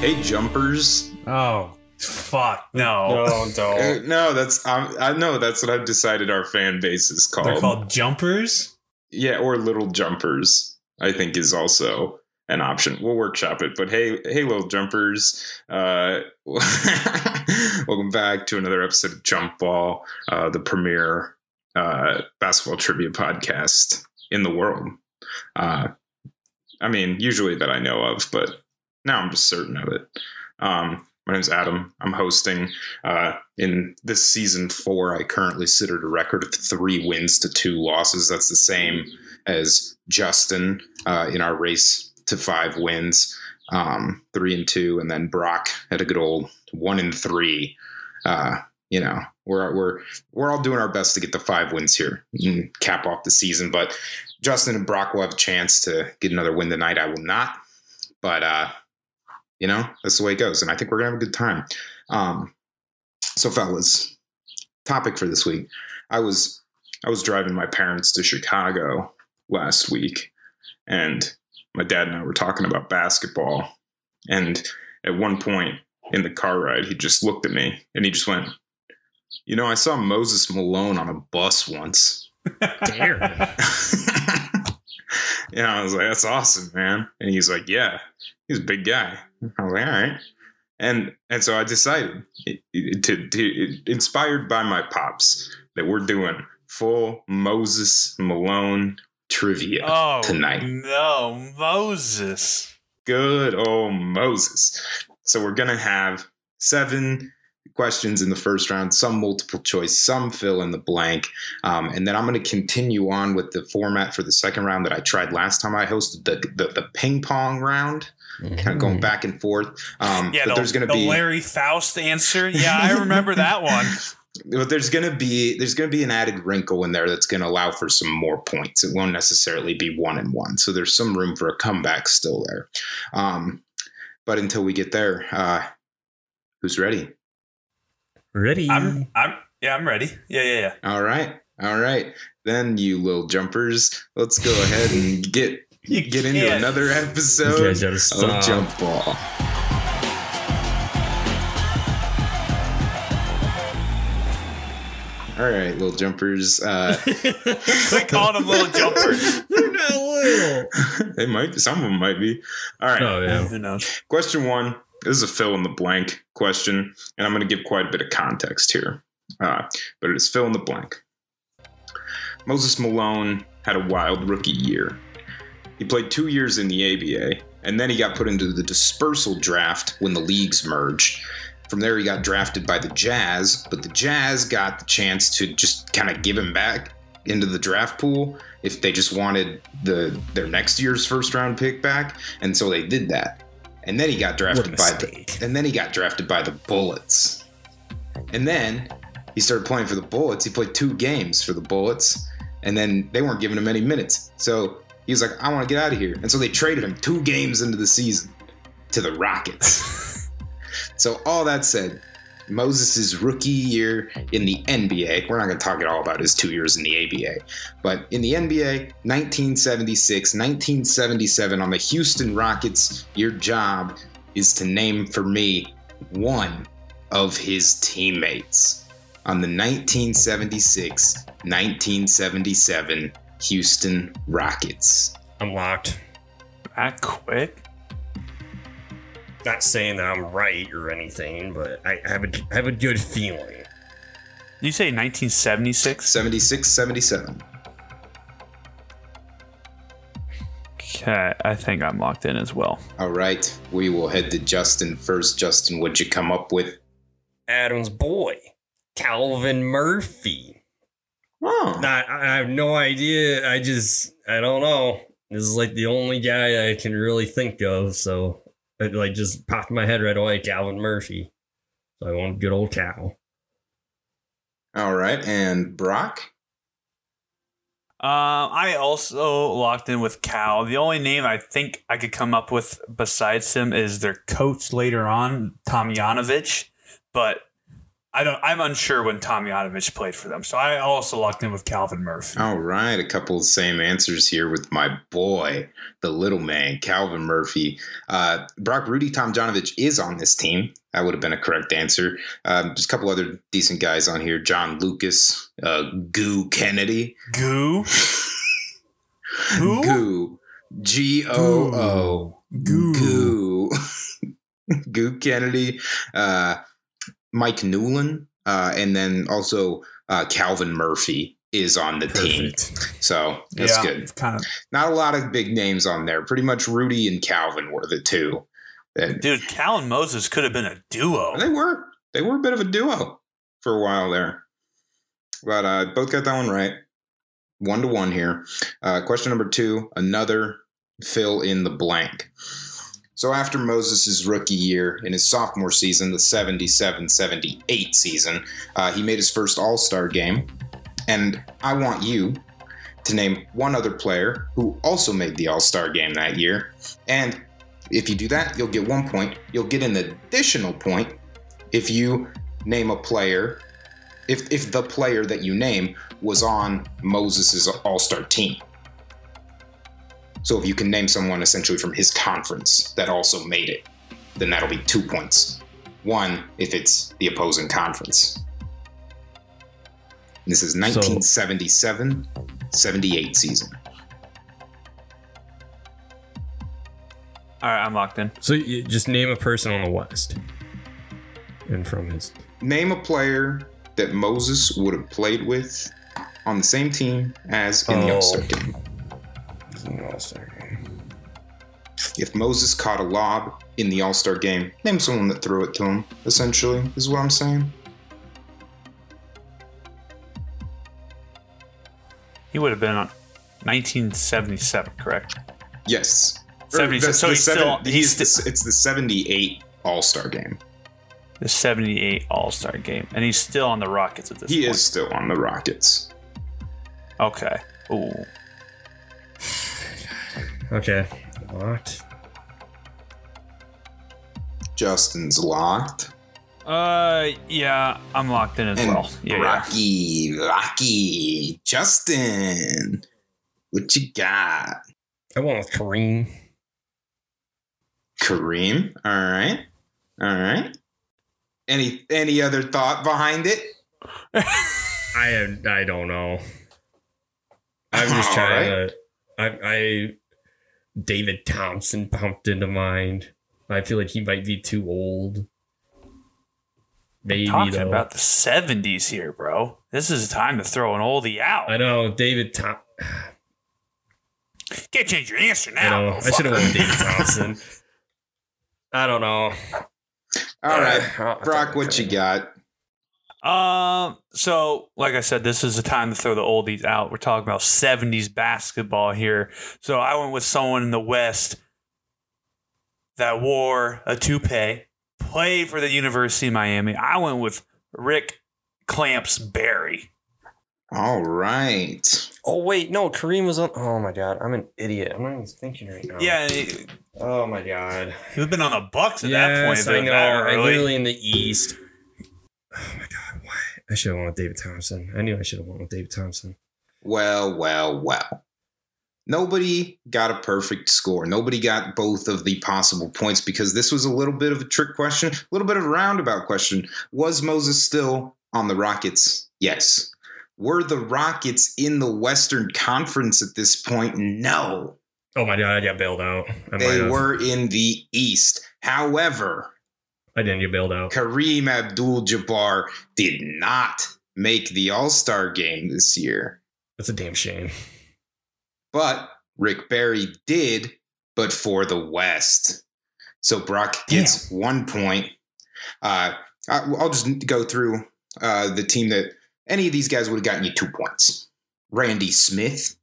Hey, jumpers. Oh, fuck. No. No, Uh, don't. no, that's um, I know that's what I've decided our fan base is called. They're called jumpers? Yeah, or little jumpers. I think is also an option. We'll workshop it. But hey, hey, little jumpers. Uh, welcome back to another episode of Jump Ball, uh, the premier uh, basketball trivia podcast in the world. Uh, I mean, usually that I know of, but now I'm just certain of it. Um, my name's Adam. I'm hosting. Uh, in this season four, I currently sit at a record of three wins to two losses. That's the same as Justin uh, in our race to five wins, um, three and two, and then Brock had a good old one and three. Uh, you know, we're we're we're all doing our best to get the five wins here and cap off the season. But Justin and Brock will have a chance to get another win tonight. I will not, but uh, you know that's the way it goes, and I think we're gonna have a good time. Um, so, fellas, topic for this week. I was I was driving my parents to Chicago last week, and my dad and I were talking about basketball. And at one point in the car ride, he just looked at me and he just went, "You know, I saw Moses Malone on a bus once." Dare. know, I was like, "That's awesome, man." And he's like, "Yeah, he's a big guy." I was like, "All right." And and so I decided, to, to inspired by my pops, that we're doing full Moses Malone trivia Oh, tonight. no. Moses. Good old Moses. So we're gonna have seven questions in the first round, some multiple choice, some fill in the blank, um, and then I'm going to continue on with the format for the second round that I tried last time I hosted the the, the ping pong round, kind of going back and forth. Um, Yeah, but the, there's going to the be Larry Foust answer. Yeah, I remember that one. but there's going to be there's going to be an added wrinkle in there that's going to allow for some more points. It won't necessarily be one and one, so there's some room for a comeback still there. Um, but until we get there, uh, who's ready? Ready. I'm, I'm, yeah, I'm ready. Yeah, yeah, yeah. All right, all right. Then you little jumpers, let's go ahead and get You get into can't. another episode of. Jump Ball. All right, little jumpers. Uh, Quit calling them little jumpers. They're not little. they might be. Some of them might be. All right. Oh yeah. Who knows? Question one. This is a fill in the blank question, and I'm going to give quite a bit of context here. Uh, but it is fill in the blank. Moses Malone had a wild rookie year. He played two years in the ABA, and then he got put into the dispersal draft when the leagues merged. From there, he got drafted by the Jazz, but the Jazz got the chance to just kind of give him back into the draft pool if they just wanted the their next year's first round pick back, and so they did that. And then he got drafted by the and then he got drafted by the Bullets. And then he started playing for the Bullets. He played two games for the Bullets, and then they weren't giving him any minutes. So he was like, I want to get out of here. And so they traded him two games into the season to the Rockets. so all that said, Moses' rookie year in the NBA, we're not going to talk at all about his two years in the ABA, but in the NBA, 1976, 1977 on the Houston Rockets, your job is to name for me one of his teammates on the 1976 1977 Houston Rockets. I'm locked. That quick? Not saying that I'm right or anything, but I have a I have a good feeling. You say 1976? 76 77. Okay, I think I'm locked in as well. All right, we will head to Justin first. Justin, what'd you come up with? Adam's boy, Calvin Murphy. Oh, Not, I have no idea. I just, I don't know. This is like the only guy I can really think of. So it like just popped in my head right away. Calvin Murphy. So I want good old Cal. all right. And Brock? Uh, I also locked in with Cal. The only name I think I could come up with besides him is their coach later on, Tomjanovich. But I don't. I'm unsure when Tomjanovich played for them, so I also locked in with Calvin Murphy. All right, a couple of same answers here with my boy, the little man, Calvin Murphy. Uh, Brock Rudy Tomjanovich is on this team. That would have been a correct answer. Um, just a couple other decent guys on here: John Lucas, uh, Goo Kennedy, Goo. Who? Goo, G O O, Goo. Goo, Goo Kennedy, uh, Mike Newlin, uh, and then also uh, Calvin Murphy is on the team. So that's yeah, good. Kind of, Not a lot of big names on there. Pretty much Rudy and Calvin were the two. And dude. Cal and Moses could have been a duo. they were they were a bit of a duo for a while there. But uh, both got that one right. One to one here. Uh, question number two, another fill in the blank. So after Moses' rookie year in his sophomore season, the 77-78 season, uh, he made his first All-Star game. And I want you to name one other player who also made the All-Star game that year. And if you do that, you'll get one point. You'll get an additional point if you name a player, if, if the player that you name was on Moses' All Star team. So if you can name someone essentially from his conference that also made it, then that'll be two points. One if it's the opposing conference. This is 1977 78 season. All right, I'm locked in. So you just name a person on the West. And from his Name a player that Moses would have played with on the same team as in the Oh. All Star game. All-Star game. If Moses caught a lob in the All Star game, name someone that threw it to him, essentially, is what I'm saying. He would have been on 1977, correct? Yes. Or 70 that's so he's seven- still- he's he's the, it's the 78 All Star game. The 78 All Star game, and he's still on the Rockets at this He point. is still on the Rockets. Okay. Ooh. Okay. What? Justin's locked. Uh, yeah, I'm locked in as And well. Yeah, yeah. Rocky, Rocky, Justin, what you got? I went with Kareem. Kareem. All right, all right. Any any other thought behind it? I I don't know. I'm just All trying to. I I David Thompson popped into mind. I feel like he might be too old. Maybe Talking though. about the 70s here, bro. This is a time to throw an oldie out. I know David Thompson. Can't change your answer now. know. I should have went David Thompson. I don't know. All right, Uh, Brock, what you got? Um, so like I said, this is the time to throw the oldies out. We're talking about 70s basketball here. So I went with someone in the West that wore a toupee, played for the University of Miami. I went with Rick Clamps Barry. All right. Oh wait, no, Kareem was on. Oh my god, I'm an idiot. I'm not even thinking right now. Yeah, he, Oh my god. he'd been on the Bucks at that point. Yes, but I know. that I literally in the East. Oh my god, why? I should have went with David Thompson. I knew I should have went with David Thompson. Well, well, well. Nobody got a perfect score. Nobody got both of the possible points because this was a little bit of a trick question, a little bit of a roundabout question. Was Moses still on the Rockets? Yes. Were the Rockets in the Western Conference at this point? No. Oh my god, I got bailed out. I They were in the East. However, I didn't get bailed out. Kareem Abdul Jabbar did not make the All Star game this year. That's a damn shame. But Rick Barry did, but for the West. So Brock gets one point. Uh, I'll just go through uh, the team that any of these guys would have gotten you two points Randy Smith,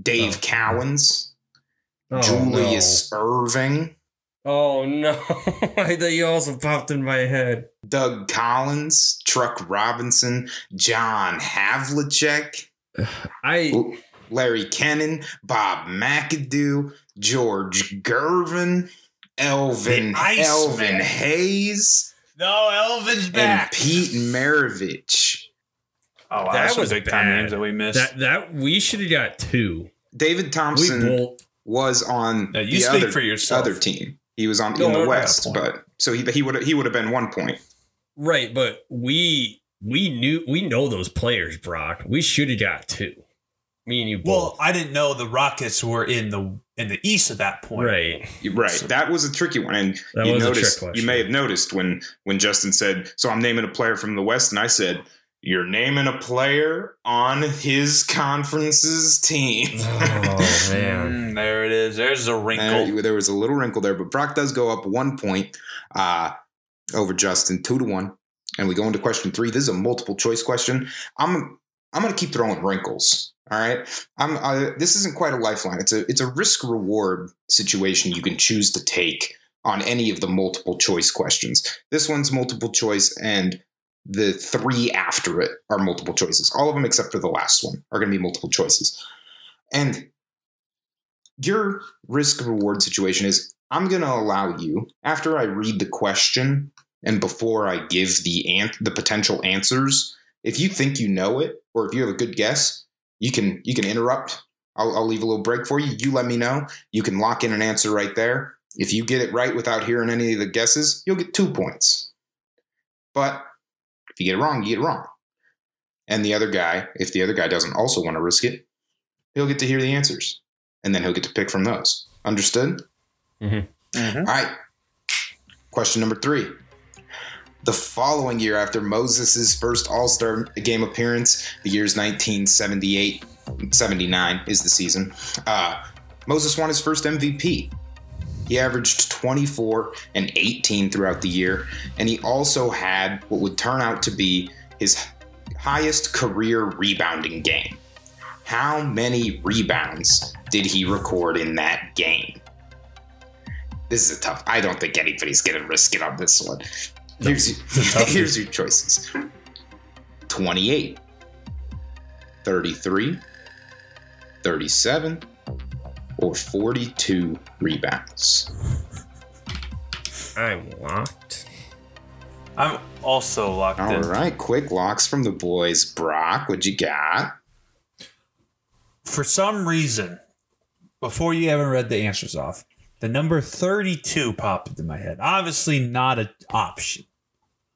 Dave Oh. Cowens, Oh, Julius Erving, No. Oh no! I thought you also popped in my head. Doug Collins, Truck Robinson, John Havlicek, I Larry Kenon, Bob McAdoo, George Gervin, Elvin Elvin Hayes, No, Elvin's and. Pete Maravich. oh, wow, That that's some was big time names that we missed. That that we should have got two. David We Thompson was on Now, you the speak other, for yourself. other team. He was on No, in the West, but so he he would he would have been one point. right, but we we knew we know those players, Brock. We should have got two. Me and you well. I didn't know the Rockets were in the in the East at that point. right. Right, So- that was a tricky one, and That you was a trick noticed question. you may have noticed when when Justin said, "So I'm naming a player from the West," and I said, "You're naming a player on his conference's team." Oh man. Mm, there it is. There's a wrinkle. And there was a little wrinkle there, but Brock does go up one point uh, over Justin, two to one. And we go into question three. This is a multiple choice question. I'm I'm going to keep throwing wrinkles. All right. I'm. Uh, this isn't quite a lifeline. It's a it's a risk reward situation you can choose to take on any of the multiple choice questions. This one's multiple choice, and the three after it are multiple choices. All of them except for the last one are going to be multiple choices. And your risk reward situation is I'm going to allow you after I read the question and before I give the an- the potential answers, if you think you know it or if you have a good guess, you can you can interrupt. I'll, I'll leave a little break for you. You let me know. You can lock in an answer right there. If you get it right without hearing any of the guesses, you'll get two points. But if you get it wrong, you get it wrong. And the other guy, if the other guy doesn't also want to risk it, he'll get to hear the answers and then he'll get to pick from those. Understood? Mhm. All right. Question number three. The following year, after Moses' first All Star game appearance, the year's 1978 79 is the season, uh, Moses won his first MVP. He averaged 24 and 18 throughout the year, and he also had what would turn out to be his highest career rebounding game. How many rebounds did he record in that game? This is a tough. I don't think anybody's gonna risk it on this one. Here's your choices: 28, 33, 37, or 42 rebounds. I'm locked. I'm also locked All in. right, quick locks from the boys. Brock, what you got? For some reason, before you ever read the answers off, the number 32 popped into my head. Obviously, not an option.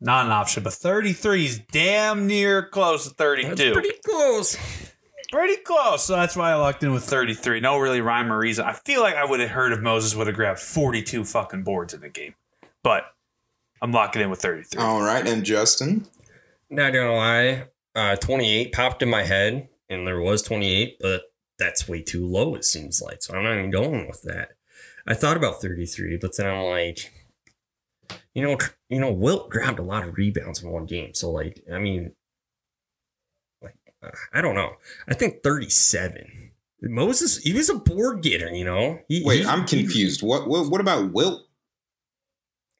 Not an option, but 33 is damn near close to 32. That's pretty close. Pretty close. So that's why I locked in with 33. No really rhyme or reason. I feel like I would have heard if Moses would have grabbed 42 fucking boards in the game. But I'm locking in with 33. All right, and Justin. Not gonna lie, uh, 28 popped in my head, and there was 28, but that's way too low. It seems like, so I'm not even going with that. I thought about 33, but then I'm like, you know, you know, Wilt grabbed a lot of rebounds in one game, so like, I mean, like, I don't know. I think 37. Moses, he was a board getter, you know. He, Wait, he- I'm he- confused. What, what what about Wilt?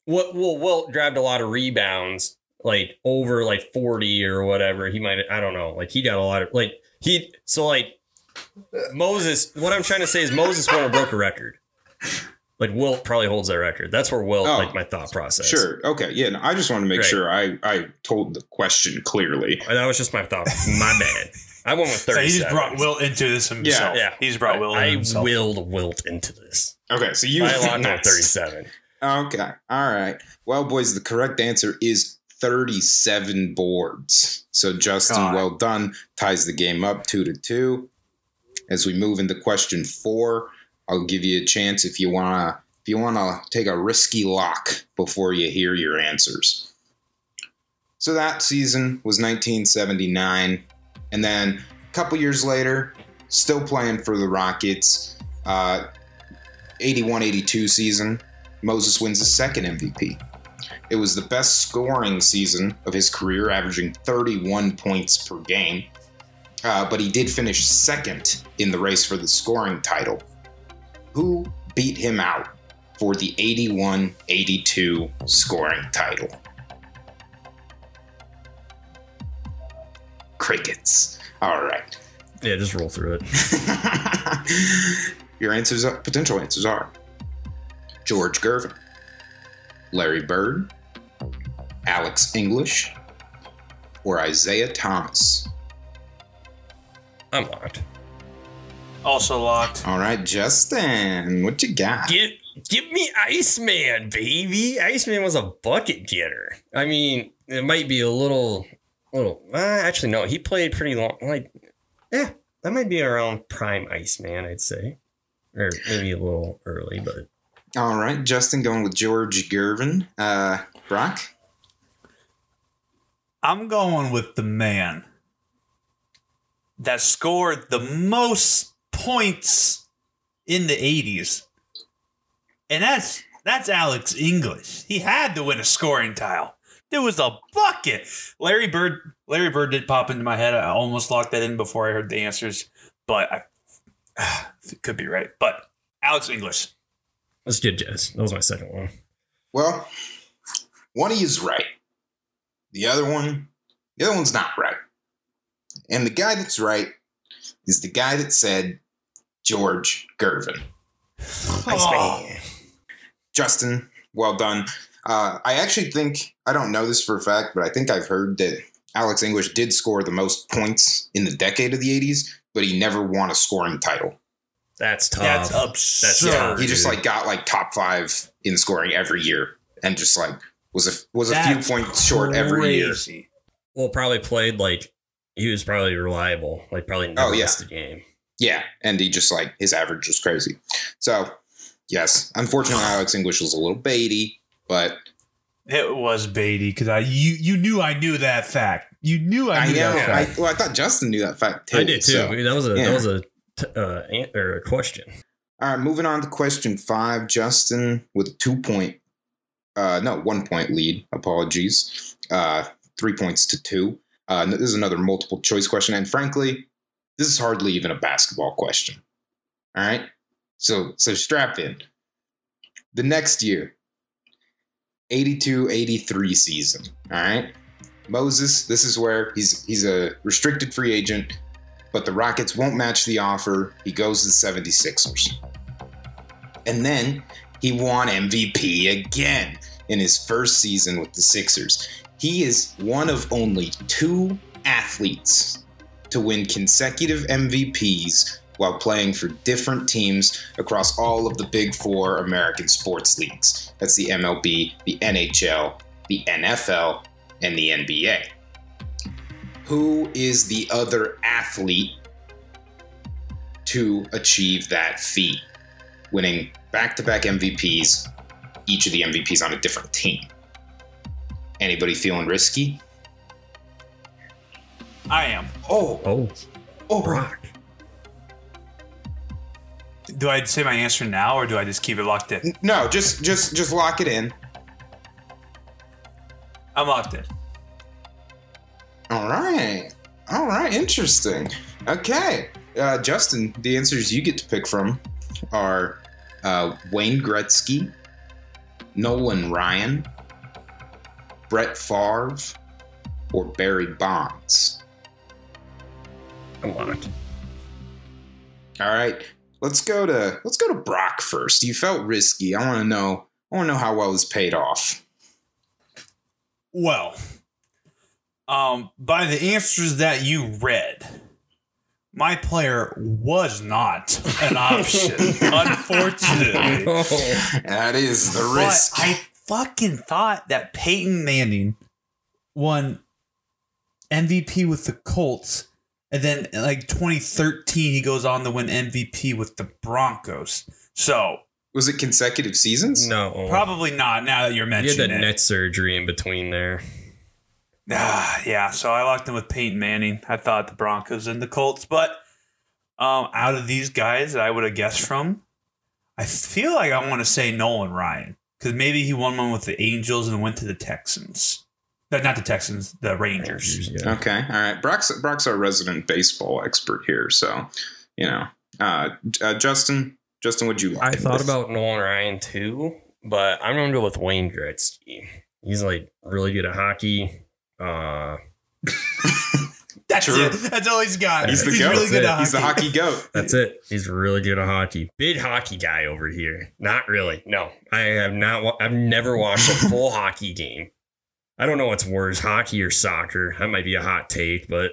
What well, Wilt grabbed a lot of rebounds, like over like forty or whatever. He might, I don't know. Like he got a lot of like he. So like Moses. What I'm trying to say is Moses won and broke a record. Like Wilt probably holds that record. That's where Wilt Oh, like my thought process. Sure. Okay. Yeah. No, I just want to make Right. sure I I told the question clearly. And that was just my thought. My bad. I went with so thirty. he just brought Wilt into this himself. Yeah. yeah. He's brought Wilt I, into I himself. willed Wilt into this. Okay. So you I locked on thirty-seven. Okay. All right. Well, boys, the correct answer is 37 boards. So Justin, God. well done. Ties the game up two to two. As we move into question four, I'll give you a chance if you wanna if you wanna take a risky lock before you hear your answers. So that season was 1979, and then a couple years later, still playing for the Rockets. Uh, 81-82 season. Moses wins his second MVP. It was the best scoring season of his career, averaging 31 points per game. Uh, but he did finish second in the race for the scoring title. Who beat him out for the 81 82 scoring title? Crickets. All right. Yeah, just roll through it. Your answers, are, potential answers are George Gervin, Larry Bird, Alex English, or Isiah Thomas? I'm locked. Also locked. All right, Justin, what you got? Give, give me Iceman, baby. Iceman was a bucket getter. I mean, it might be a little, little. Uh, actually, no. He played pretty long. Like, yeah, that might be around prime Iceman, I'd say, or maybe a little early, but All right, Justin going with George Gervin. Uh, Brock? I'm going with the man that scored the most points in the 80s. And that's that's Alex English. He had to win a scoring tile. There was a bucket. Larry Bird Larry Bird did pop into my head. I almost locked that in before I heard the answers, but I ah, it could be right. But Alex English. let's get Jazz. That was my second one. Well, one of you is right. The other one, the other one's not right. And the guy that's right is the guy that said George Gervin. Iceman. Justin, well done. Uh, I actually think I don't know this for a fact, but I think I've heard that Alex English did score the most points in the decade of the '80s, but he never won a scoring title. That's tough. That's absurd. tough. He just like got like top five in scoring every year, and just like was a was a That's few points short every year. well, probably played like he was probably reliable. Like probably never Oh, yeah. missed a game. Yeah, and he just like his average was crazy. So, yes, unfortunately, Alex English was a little baity, but It was Beatty because I you you knew I knew that fact. You knew I I knew know. that I, fact. well, I thought Justin knew that fact too. I did too. so- that was a yeah. that was a t- uh, an- or a question. All right, moving on to question five. Justin with a two point, uh, no, one point lead. Apologies. Uh, three points to two. Uh, this is another multiple choice question, and frankly, this is hardly even a basketball question. All right, so so strap in. The next year, 82-83 season. All right, Moses. This is where he's he's a restricted free agent but the Rockets won't match the offer. He goes to the 76ers. And then he won MVP again in his first season with the Sixers. He is one of only two athletes to win consecutive MVPs while playing for different teams across all of the big four American sports leagues. That's the MLB, the NHL, the NFL, and the NBA. Who is the other athlete to achieve that feat? Winning back to back MVPs, each of the MVPs on a different team. Anybody feeling risky? I am. Oh, Oh, oh, Brock. Do I say my answer now or do I just keep it locked in? No, just just just lock it in. I'm locked in. All right. All right. Interesting. Okay. Uh, Justin, the answers you get to pick from are uh, Wayne Gretzky, Nolan Ryan, Brett Favre, or Barry Bonds. I'm locked. All right. Let's go to let's go to Brock first. You felt risky. I want to know. I want to know how well this paid off. Well, um, by the answers that you read, my player was not an option, unfortunately. That is the But risk. I fucking thought that Peyton Manning won MVP with the Colts, and then like 2013 he goes on to win MVP with the Broncos. So Was it consecutive seasons? no. probably not. Now that you're mentioning. You had mentioning that it. net surgery in between there. Ah, yeah, so I locked in with Peyton Manning. I thought the Broncos and the Colts, but um, out of these guys that I would have guessed from, I feel like I want to say Nolan Ryan because maybe he won one with the Angels and went to the Texans. No, not the Texans, the Rangers. Yeah. Okay, all right. Brock's Brock's our resident baseball expert here, so you know. Uh, uh, Justin, Justin, would you? lock I thought with? about Nolan Ryan too, but I'm gonna go with Wayne Gretzky. He's like really good at hockey. Uh, That's True. it. That's all he's got. He's the he's goat. really good at He's the hockey. hockey goat. that's it. He's really good at hockey. Big hockey guy over here. Not really. No, I have not. wa- I've never watched a full hockey game. I don't know what's worse, hockey or soccer. That might be a hot take, but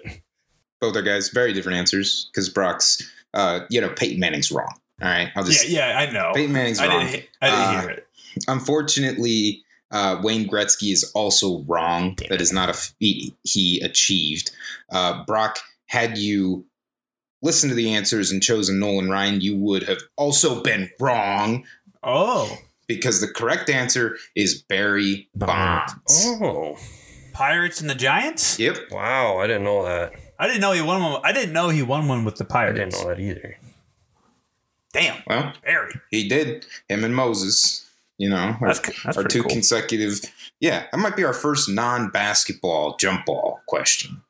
Both are guys, very different answers because Brock's, uh, you know, Peyton Manning's wrong. All right. I'll Yeah, just, yeah, I know. Peyton Manning's I wrong. didn't, I didn't Uh, hear it. Unfortunately, uh, Wayne Gretzky is also wrong. Damn That is not a feat he achieved. Uh, Brock, had you listened to the answers and chosen Nolan Ryan, you would have also been wrong Oh, because the correct answer is Barry Bonds. Oh, Pirates and the Giants. Yep. wow! I didn't know that. I didn't know he won one. I didn't know he won one with the Pirates. I didn't know that either. Damn, Well, Barry. he did. Him and Moses, you know, are, That's that's are pretty two cool. consecutive. Yeah, that might be our first non basketball jump ball question.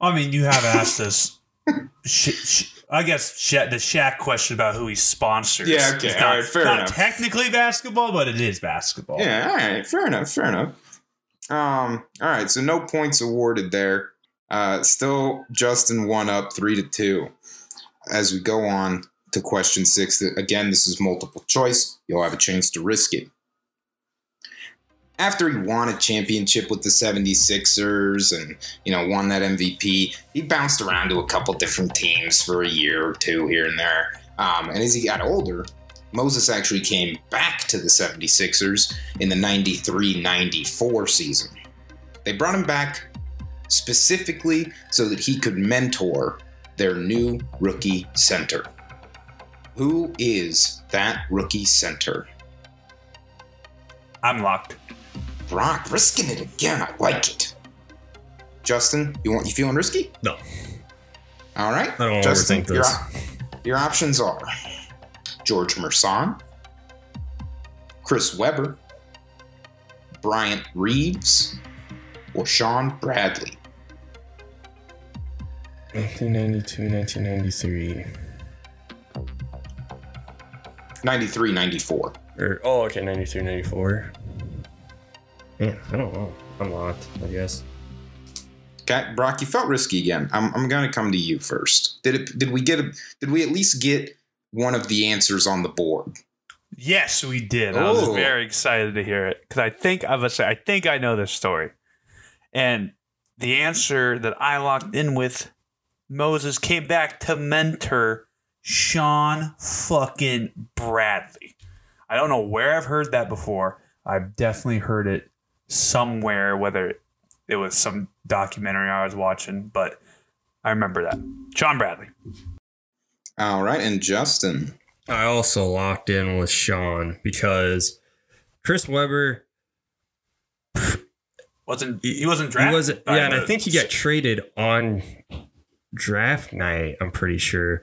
I mean, you have asked us. sh- sh- I guess Sha- the Shaq question about who he sponsors. Yeah, okay, It's all not, right, fair not enough. technically basketball, but it is basketball. Yeah, all right, fair enough, fair enough. Um, all right, so no points awarded there. Uh, still Justin one up, three to two. As we go on to question six, again, this is multiple choice. You'll have a chance to risk it. After he won a championship with the 76ers and, you know, won that MVP, he bounced around to a couple different teams for a year or two here and there. Um, and as he got older, Moses actually came back to the 76ers in the 93 94 season. They brought him back specifically so that he could mentor their new rookie center. Who is that rookie center? I'm locked. Brock, risking it again. I like it. Justin, you want you feeling risky? No. All right. I don't Justin, overthink your, this. your options are George Muresan, Chris Webber, Bryant Reeves, or Shawn Bradley. 1992, 1993. 93 94. Or, oh, okay, 93, 94. Man, I don't know. I'm locked, I guess. Okay, Brock, you felt risky again. I'm, I'm going to come to you first. Did it? Did we get? A, did we at least get one of the answers on the board? Yes, we did. I was Oh. very excited to hear it because I think I was. I think I know this story, and the answer that I locked in with Moses came back to mentor Shawn fucking Bradley. I don't know where I've heard that before. I've definitely heard it somewhere, whether it was some documentary I was watching, but I remember that. Shawn Bradley. All right, and Justin. I also locked in with Shawn because Chris Webber, Wasn't he wasn't drafted? he wasn't, yeah, and I think he got traded on draft night, I'm pretty sure.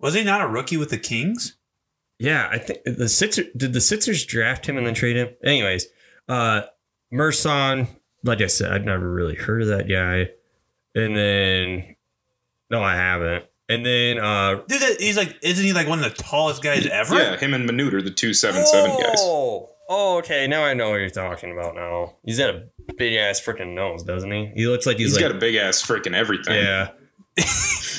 Was he not a rookie with the Kings? Yeah, I think the Sixers did the Sixers draft him and then trade him. Anyways, uh Muresan, like I said, I've never really heard of that guy. And then no, I haven't. And then uh Dude, that- he's like, isn't he like one of the tallest guys ever? Yeah, him and Manute are the two seven seven guys. Oh, oh, okay. Now I know what you're talking about. Now he's got a big ass freaking nose, doesn't he? He looks like he's, he's like got a big ass freaking everything. yeah.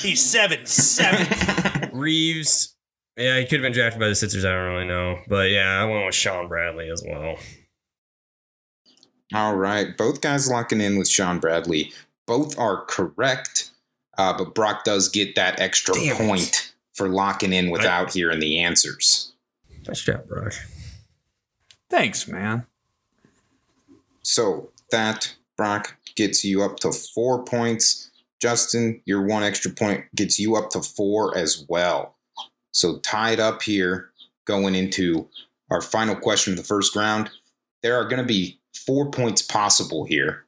He's seven seven. Reeves. Yeah, he could have been drafted by the Sixers. I don't really know, but yeah, I went with Shawn Bradley as well. All right, both guys locking in with Shawn Bradley. Both are correct, uh, but Brock does get that extra Damn it. point for locking in without hearing the answers. Nice job, Brock. Thanks, man. So that Brock gets you up to four points. Justin, your one extra point gets you up to four as well. So tied up here going into our final question of the first round. There are going to be four points possible here,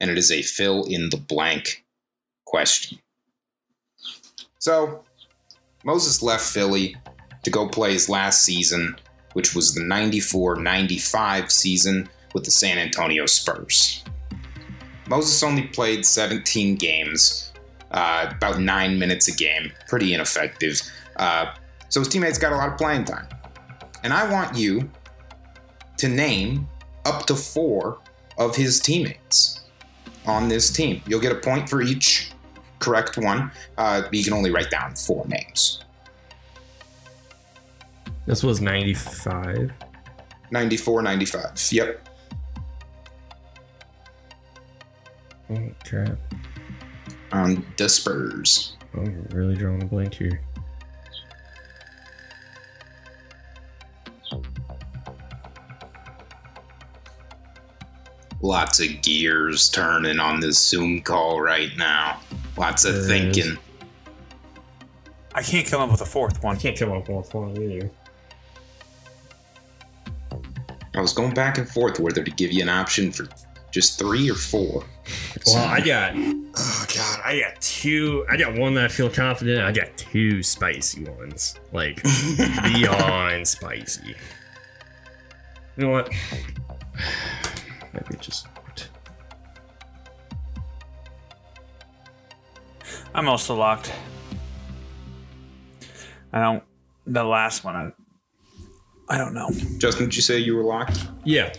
and it is a fill in the blank question. So Moses left Philly to go play his last season, which was the 94 95 season with the San Antonio Spurs. Moses only played 17 games, uh, about nine minutes a game, pretty ineffective. Uh, so his teammates got a lot of playing time. And I want you to name up to four of his teammates on this team. You'll get a point for each correct one. Uh, you can only write down four names. This was 95. 94, 95. Yep. Oh, crap. on the Spurs. I'm really drawing a blank here. Lots of gears turning on this Zoom call right now. Lots of There is. thinking. I can't come up with a fourth one. I can't come up with one either. I was going back and forth whether to give you an option for just three or four. Well, I got. Oh god, I got two. I got one that I feel confident. in. I got two spicy ones, like beyond spicy. You know what? Maybe just. I'm also locked. I don't. The last one, I, I don't know. Justin, did you say you were locked? Yeah.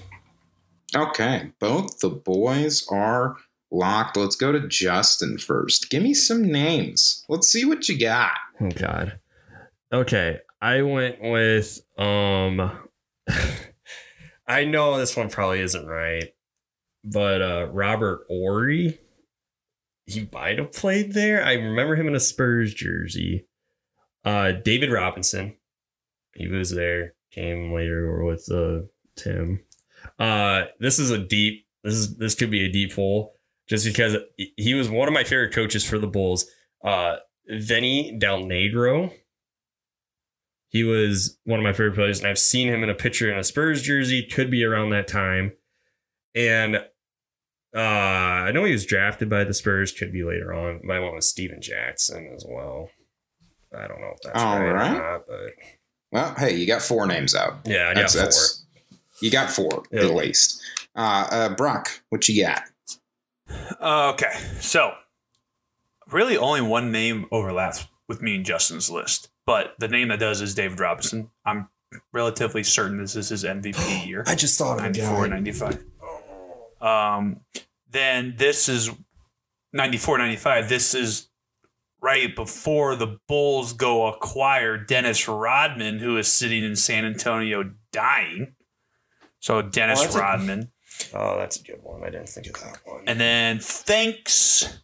Okay, both the boys are locked. Let's go to Justin first. Give me some names. Let's see what you got. Oh god. Okay, I went with um. I know this one probably isn't right, but uh Robert Horry. He might have played there. I remember him in a Spurs jersey. Uh, David Robinson. He was there. Came later with uh, Tim. Uh, this is a deep. This is this could be a deep hole, just because he was one of my favorite coaches for the Bulls. Uh, Vinny Del Negro. He was one of my favorite players, and I've seen him in a picture in a Spurs jersey. Could be around that time, and uh, I know he was drafted by the Spurs. Could be later on. My one was Steven Jackson as well. I don't know if that's All right, right. or not, but Well, hey, you got four names out. yeah, I got That's, four. that's you got four Yeah. at least. Uh, uh, Brock, what you got? Okay, so really only one name overlaps with me and Justin's list, but the name that does is David Robinson. I'm relatively certain this is his MVP year. I just thought of a 94 guy. 95 um then this is 94 95 this is right before the bulls go acquire dennis rodman who is sitting in san antonio dying so dennis Oh, that's a- rodman Oh, that's a good one. I didn't think of that one. and then thanks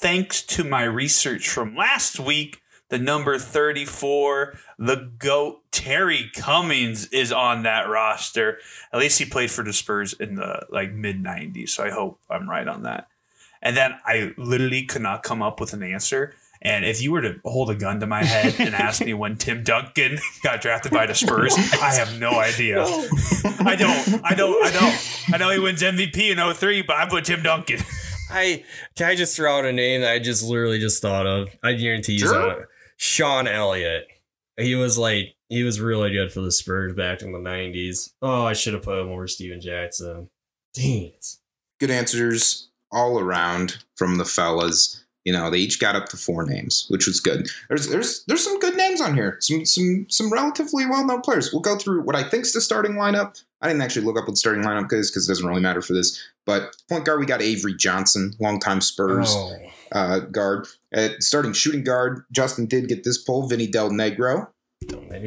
thanks to my research from last week the number 34 the goat terry cummings is on that roster. At least he played for the spurs in the like mid 90s so i hope i'm right on that. And then i literally could not come up with an answer. And if you were to hold a gun to my head and ask me when tim duncan got drafted by the spurs i have no idea. I don't i don't i don't. I know he wins mvp in 03 but i put tim duncan. I can I just throw out a name that I just literally just thought of. I guarantee he's Sure. Sean Elliott. He was like he was really good for the Spurs back in the nineties. Oh, I should have put him over Steven Jackson. Dang it. Good answers all around from the fellas. You know, they each got up to four names, which was good. There's there's there's some good names on here. Some some some relatively well known players. We'll go through what I think's the starting lineup. I didn't actually look up what the starting lineup is because it doesn't really matter for this. But point guard, we got Avery Johnson, longtime Spurs Oh. Uh, guard. At starting shooting guard, Justin did get this pull. Vinny Del Negro,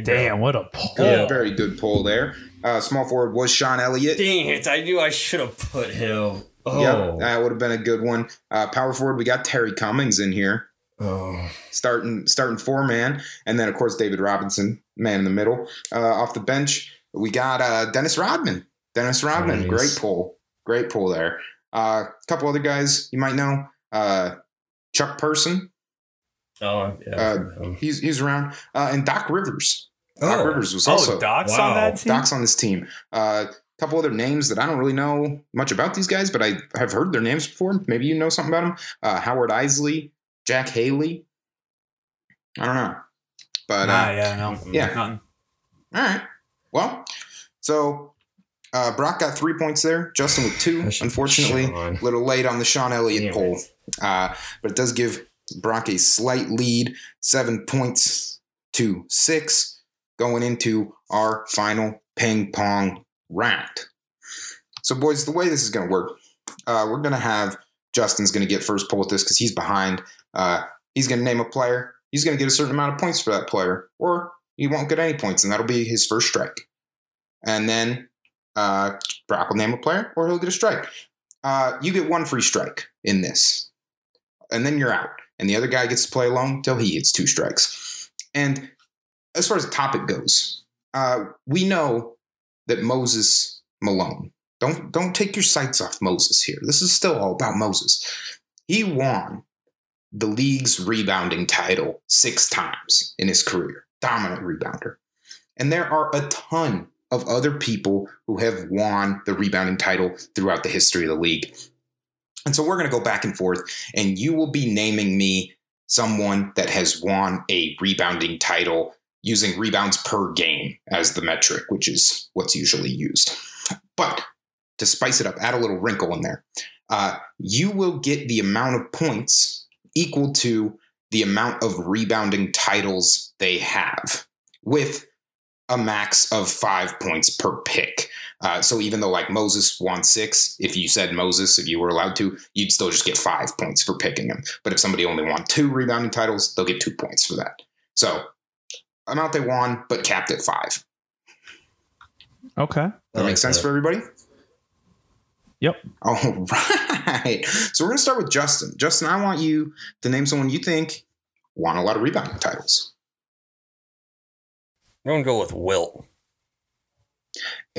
Damn, what a pull. Yeah. very good pull there. Uh, small forward was Sean Elliott. Dang it. I knew I should have put him. Oh. Yep, that would have been a good one. Uh, power forward, we got Terry Cummings in here, oh. starting starting four man, and then of course David Robinson, man in the middle. Uh, off the bench, we got uh, Dennis Rodman. Dennis Rodman, Nice. great pull, great pull there. A couple other guys you might know. Chuck Person, Oh, yeah. Uh, he's he's around, uh, and Doc Rivers. Doc Oh. Rivers was Oh, also Doc's wow. on that team? Doc's on this team. A uh, couple other names that I don't really know much about these guys, but I have heard their names before. Maybe you know something about them. Uh, Howard Eisley, Jack Haley. I don't know, but Nah, uh, yeah, no. yeah. Nothing. all right. Well, so uh, Brock got three points there. Justin with two. Unfortunately, a little late on the Sean Elliott Damn poll, it. Uh, but it does give Brock a slight lead, seven points to six, going into our final ping pong round. So, boys, the way this is going to work, uh, we're going to have Justin's going to get first pull with this because he's behind. Uh, he's going to name a player. He's going to get a certain amount of points for that player, or he won't get any points, and that'll be his first strike. And then uh, Brock will name a player, or he'll get a strike. uh, you get one free strike in this, and then you're out. And the other guy gets to play alone till he gets two strikes. And as far as the topic goes, uh, we know that Moses Malone. Don't don't take your sights off Moses here. This is still all about Moses. He won the league's rebounding title six times in his career, dominant rebounder. And there are a ton of other people who have won the rebounding title throughout the history of the league. And so we're going to go back and forth, and you will be naming me someone that has won a rebounding title using rebounds per game as the metric, which is what's usually used. But to spice it up, add a little wrinkle in there. Uh, you will get the amount of points equal to the amount of rebounding titles they have, with a max of five points per pick. Uh, so even though like Moses won six, if you said Moses, if you were allowed to, you'd still just get five points for picking him. But if somebody only won two rebounding titles, they'll get two points for that. So amount they won, but capped at five. Okay. That like makes sense that. for everybody? Yep. All right. So we're going to start with Justin. Justin, I want you to name someone you think won a lot of rebounding titles. I'm gonna go with Wilt.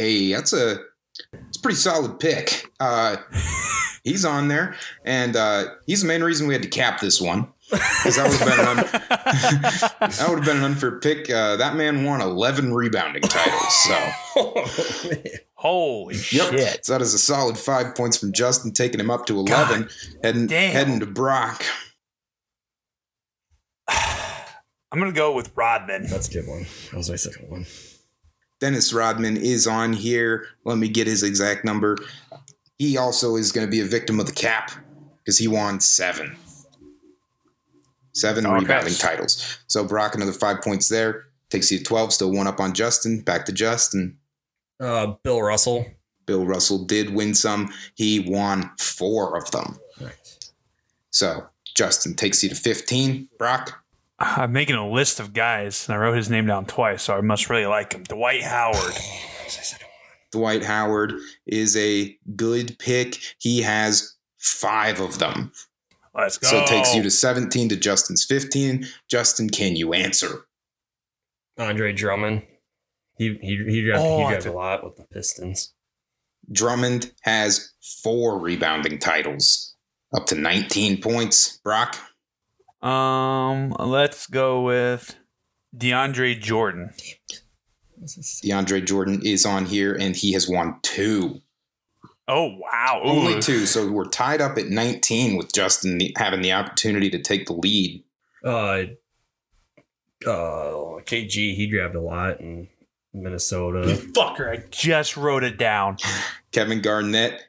Hey, that's a it's a pretty solid pick. Uh, he's on there, and uh, he's the main reason we had to cap this one. Because that would have been an un- that would have been an unfair pick. Uh, that man won eleven rebounding titles. So Holy Yep. shit. So that is a solid five points from Justin, taking him up to eleven, heading damn. heading to Brock. I'm gonna go with Rodman. That's a good one. That was my second one. Dennis Rodman is on here. Let me get his exact number. He also is going to be a victim of the cap because he won seven. Seven Okay. rebounding titles. So Brock, another five points there. Takes you to 12, still one up on Justin. Back to Justin. Uh, Bill Russell. Bill Russell did win some. He won four of them. Nice. So Justin takes you to 15. Brock, I'm making a list of guys, and I wrote his name down twice, so I must really like him. Dwight Howard. Dwight Howard is a good pick. He has five of them. Let's go. So it takes you to 17 to Justin's 15. Justin, can you answer? Andre Drummond. He he he grabbed, Oh, he I grabbed a lot with the Pistons. Drummond has four rebounding titles, up to 19 points. Brock, Um, let's go with DeAndre Jordan. DeAndre Jordan is on here and he has won two. Oh wow! Only two. So we're tied up at 19 with Justin having the opportunity to take the lead. Uh, uh, KG. He grabbed a lot in Minnesota. Fucker! I just wrote it down. Kevin Garnett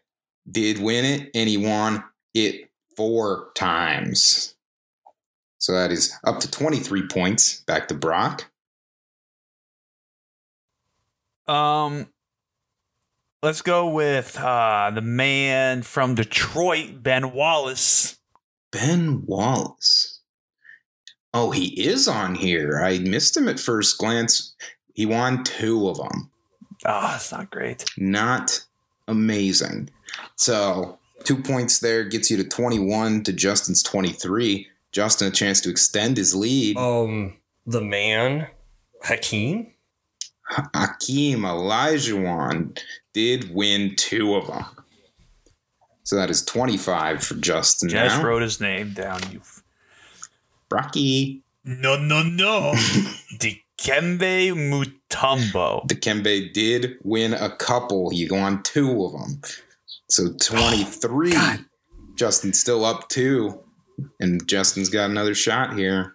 did win it and he won it four times. So that is up to 23 points. Back to Brock. Um, let's go with uh the man from Detroit, Ben Wallace. Ben Wallace. Oh, he is on here. I missed him at first glance. He won two of them. Ah, it's not great. Not amazing. So, two points there gets you to 21 to Justin's 23. Justin a chance to extend his lead. Um, the man, Hakeem. Akeem Olajuwon did win two of them. So that is 25 for Justin Just now. wrote his name down. You. f- Brocky No, no, no. Dikembe Mutombo. Dikembe did win a couple. He won two of them. So 23. God. Justin's still up two. And Justin's got another shot here.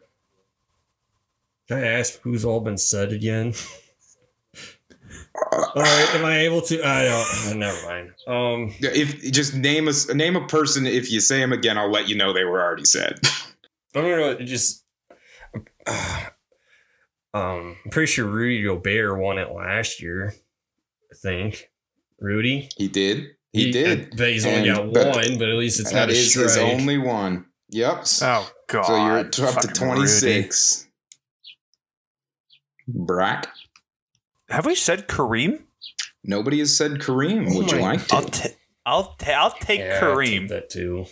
Can I ask who's all been said again? all right, am I able to? I don't. uh, never mind. Um, If just name a name a person. If you say them again, I'll let you know they were already said. I'm gonna just. Uh, um, I'm pretty sure Rudy Gobert won it last year. I think Rudy. He did. He, did. But he's only And- got but one, but at least it's not a is his only one. Yep. Oh God! so you're up to Fucking 26. Brock. Have we said Kareem? Nobody has said Kareem. Oh Would you like to? I'll ta- I'll ta- I'll take Yeah, I'll take Kareem. that too.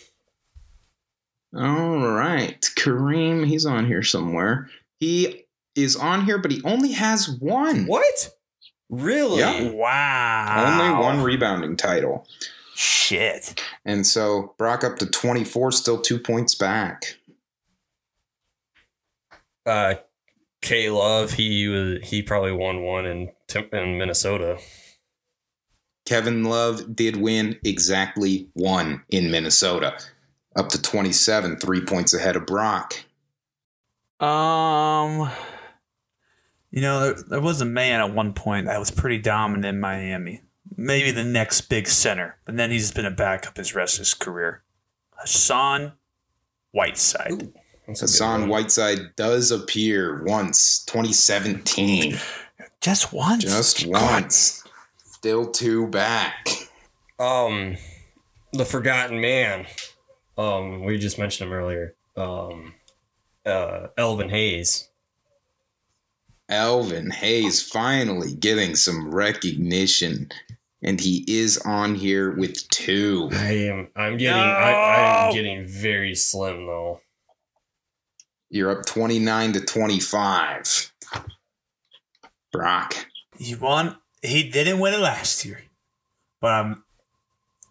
All right. Kareem, he's on here somewhere. He is on here, but he only has one. What? Really? Yeah. Wow. Only one rebounding title. Shit. And so Brock up to 24, still two points back. Uh, K Love, he was he probably won one in in Minnesota. Kevin Love did win exactly one in Minnesota, up to 27, three points ahead of Brock. Um, you know, there, there was a man at one point that was pretty dominant in Miami. Maybe the next big center, but then he's been a backup his rest of his career. Hassan Whiteside. That's a good Hassan. Whiteside does appear once, 2017. Just once. Just God. once. Still two back. Um, the Forgotten Man. Um, we just mentioned him earlier. Um, uh, Elvin Hayes. Elvin Hayes finally getting some recognition, and he is on here with two. I am. I'm getting. I, I am getting very slim though. You're up 29 to 25. Brock. He won. He didn't win it last year, but I'm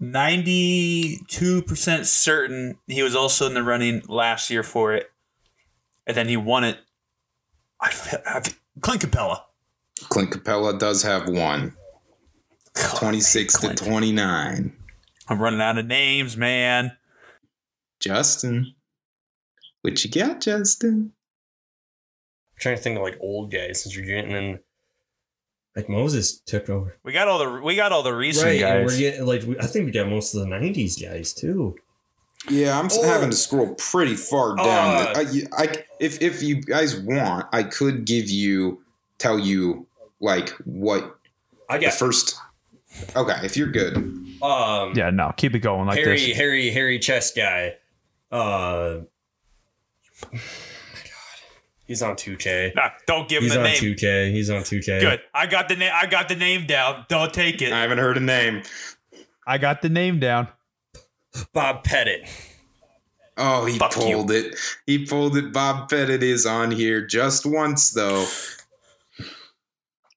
92% certain he was also in the running last year for it. And then he won it. I, I, Clint Capela. Clint Capela does have one. God, 26 to 29. I'm running out of names, man. Justin. What you got, Justin? I'm trying to think of like old guys since you're getting in. Like Moses took over. We got all the we got all the recent right, and we're getting like we, I think we got most of the '90s guys too. Yeah, I'm Oh. having to scroll pretty far down. Uh. I, I, if if you guys want, I could give you tell you like what I the got first. Okay, if you're good, um yeah, no, keep it going like Harry this. Harry Harry chest guy. Uh, oh my God, he's on 2K. Nah, don't give He's him a on 2K. He's on 2K. Good. I got the name. I got the name down. Don't take it. I haven't heard a name. I got the name down. Bob Pettit. Oh, he Fuck pulled it. He pulled it. Bob Pettit is on here just once though,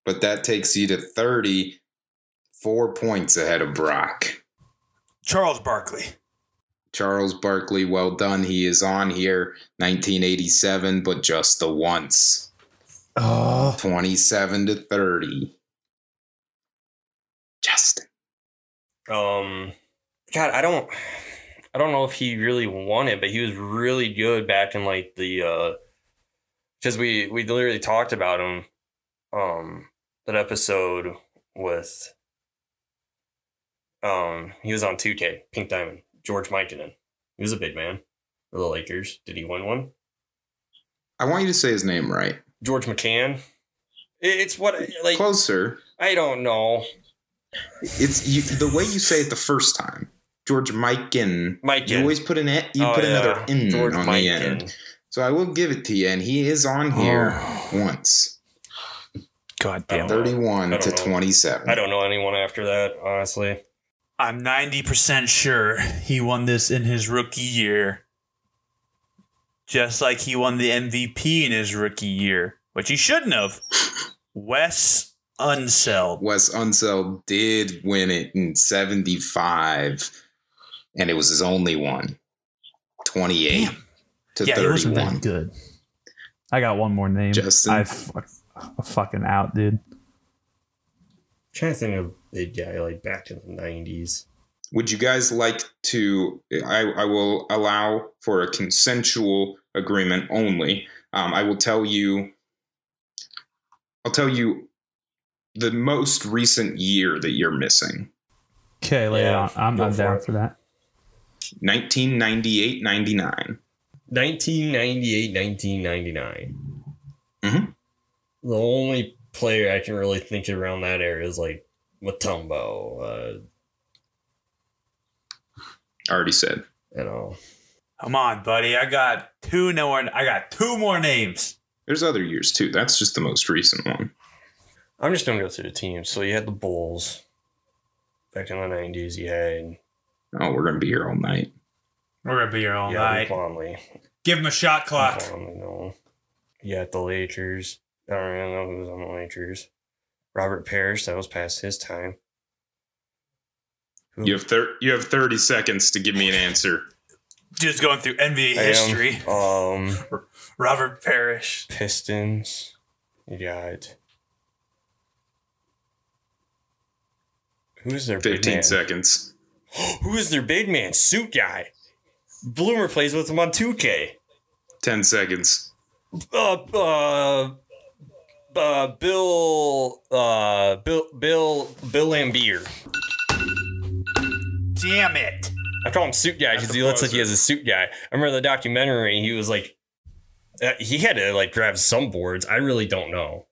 but that takes you to thirty. Four points ahead of Brock. Charles Barkley. Charles Barkley, well done. He is on here, 1987, but just the once. Oh, 27 to 30. Justin. Um, God, I don't, I don't know if he really won it, but he was really good back in like the, uh, because we we literally talked about him, um, that episode with, um, he was on 2K, Pink Diamond, George Michanin. He was a big man for the Lakers. Did he win one? I want you to say his name right. George McCann. It's what like Closer. I don't know. It's you, the way you say it the first time. George Mikan. Mike. You always put an e- you Oh, put yeah. another N George on the Mikan. end. So I will give it to you, and he is on here Oh. once. God damn. 31 to know. 27. I don't know anyone after that, honestly. I'm 90% sure he won this in his rookie year. Just like he won the MVP in his rookie year, which he shouldn't have. Wes Unseld. Wes Unseld did win it in 75, and it was his only one. 28 Damn. to Yeah, he wasn't 31. that good. I got one more name. Justin? I fuck, I'm fucking out, dude. trying to think of a guy like back in the nineties. Would you guys like to? I, I will allow for a consensual agreement only. Um, I will tell you. I'll tell you the most recent year that you're missing Okay, lay Yeah. I'm, go I'm for down it. for that. 1998 99. 1998, 1999. Mhm. The only player I can really think of around that era is like Mutombo. Uh, I already said. you know, Come on, buddy. I got two more. I got two more names. There's other years too. That's just the most recent one. I'm just gonna go through the teams. So you had the Bulls. back in the nineties, you had Oh, we're gonna be here all night. We're gonna be here all yeah, night. Plumlee. Give him a shot clock. Plumlee, no. You got the Lakers. I don't really know who was on the Lakers. Robert Parish, that was past his time. Who- You have thir- you have thirty seconds to give me an answer. Just going through NBA I am, history. Um, Robert Parish. Pistons. You got. Who's their big Fifteen man? seconds. Who is their big man? Suit guy. Bloomer plays with him on 2K. Ten seconds. Uh, uh, uh, Bill, uh, Bill, Bill, Bill Laimbeer. Damn it. I call him suit guy because he looks like he has a suit guy. I remember the documentary. He was like, uh, he had to like grab some boards. I really don't know.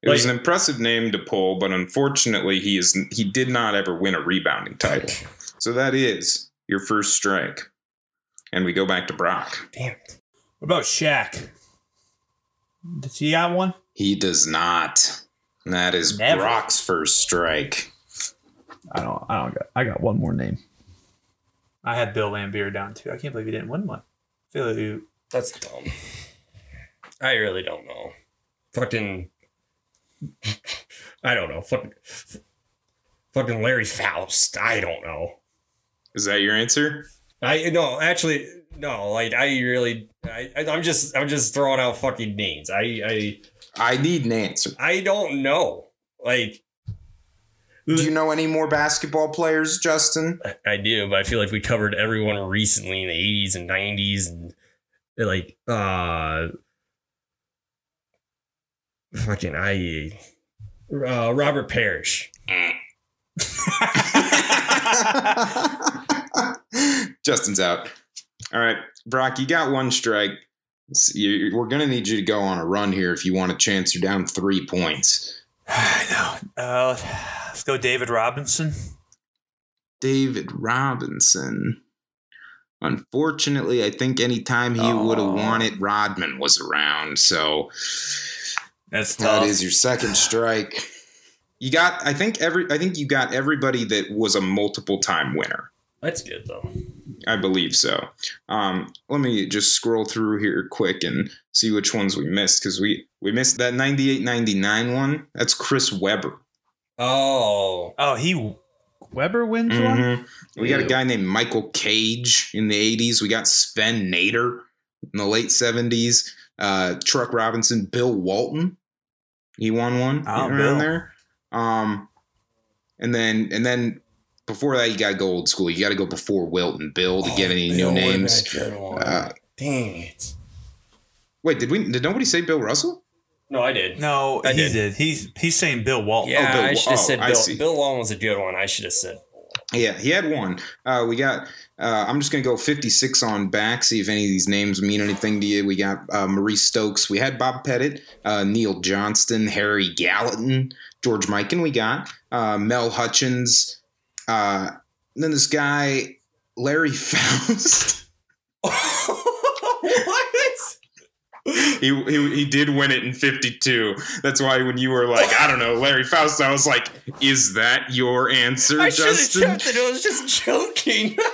It was an impressive name to pull, but unfortunately, he is he did not ever win a rebounding title. So that is your first strike, and we go back to Brock. Damn it. What about Shaq? Does he got one? He does not. And that is Never. Brock's first strike. I don't. I don't got. I got one more name. I had Bill Laimbeer down too. I can't believe he didn't win one. I feel like That's dumb. I really don't know. Fucking. I don't know. Fucking. Fucking Larry Foust. I don't know. Is that your answer? I no, actually no. Like I really, I, I'm just I'm just throwing out fucking names. I I I need an answer. I don't know. Like Do you know any more basketball players, Justin? I, I do, but I feel like we covered everyone recently in the 80s and 90s and like uh fucking I uh Robert Parish. Justin's out. All right, Brock, you got one strike. You- We're going to need you to go on a run here if you want a chance. You're down three points. I know. Uh, let's go, David Robinson. David Robinson. Unfortunately, I think anytime he would have Oh. won it, Rodman was around. So That's tough. is your second strike. You got, I think every, I think you got everybody that was a multiple time winner. That's good though. I believe so. Um, let me just scroll through here quick and see which ones we missed because we we missed that 98-99 one. That's Chris Webber. Oh. oh, he. Webber wins one. Mhm. We got a guy named Michael Cage in the 80s. We got Swen Nater in the late 70s. Uh, Truck Robinson, Bill Walton. He won one Oh, around Bill. there. Um, and then and then before that, you got to go old school. You got to go before Wilton Bill to get any new Bill would've names. a. Uh, Dang it. Wait, did we? Did nobody say Bill Russell? No, I did. No, I he did. did. He's he's saying Bill Walton. Yeah, Bill- I should have oh, said Bill. see. Bill Long was a good one. I should have said. Yeah, he had one. Uh, we got. Uh, I'm just gonna go 56 on back. See if any of these names mean anything to you. We got uh, Maurice Stokes. We had Bob Pettit, uh, Neil Johnston, Harry Gallatin, George Mikan. We got uh, Mel Hutchins. Uh, then this guy Larry Foust. what? he, he he did win it in 52. That's why when you were like, I don't know, Larry Foust, I was like, is that your answer, I should have Justin? kept it. I was just joking.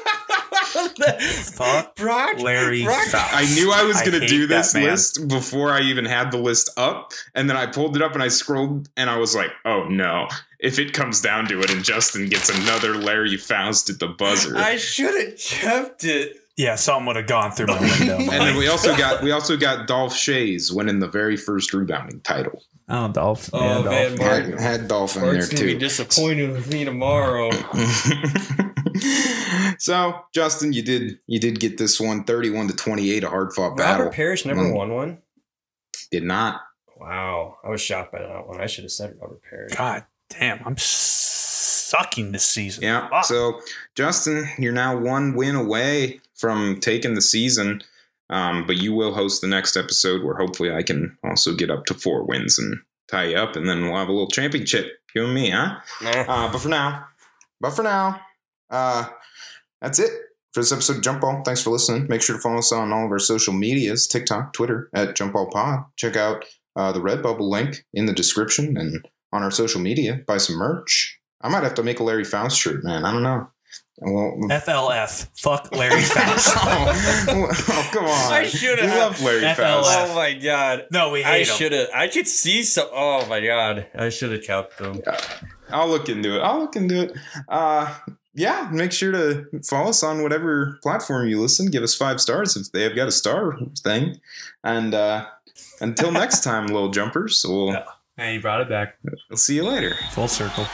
Fuck Brock, Larry Brock, Foust. I knew I was going to do this list before I even had the list up. And then I pulled it up and I scrolled and I was like, oh no. If it comes down to it and Justin gets another Larry Foust at the buzzer. I should have kept it. Yeah, something would have gone through my window. and then we also got we also got Dolph Schayes winning the very first rebounding title. Oh, Dolph. Oh, yeah, man, Dolph. Mark- Had, had Dolph in there too. gonna be disappointed with me tomorrow. so Justin, you did you did get this one 31 to 28, a hard fought battle. Robert Parish never Mm. won one. Did not. Wow, I was shocked by that one. I should have said Robert Parish. God damn, I'm sucking this season. Yeah. Fuck. So, Justin, you're now one win away from taking the season. Um, but you will host the next episode where hopefully I can also get up to four wins and tie you up, and then we'll have a little championship. You and me, huh? Nah. Uh, but for now, but for now, uh, that's it for this episode of Jump Ball. Thanks for listening. Make sure to follow us on all of our social medias TikTok, Twitter at Jump Ball Pod. Check out uh, the Redbubble link in the description and on our social media. Buy some merch. I might have to make a Larry Foust shirt, man. I don't know. Well, FLF. Fuck Larry Foust. oh, oh, come on. I should We have. love Larry FLF. Foust. Oh my god. no, we I hate him. should have. I could see some. Oh my god. I should have kept them. I'll look into it. I'll look into it. Uh, yeah, make sure to follow us on whatever platform you listen. Give us five stars if they have got a star thing. And uh, until next time, little jumpers, we'll, Yeah. And you brought it back we'll see you later. full circle.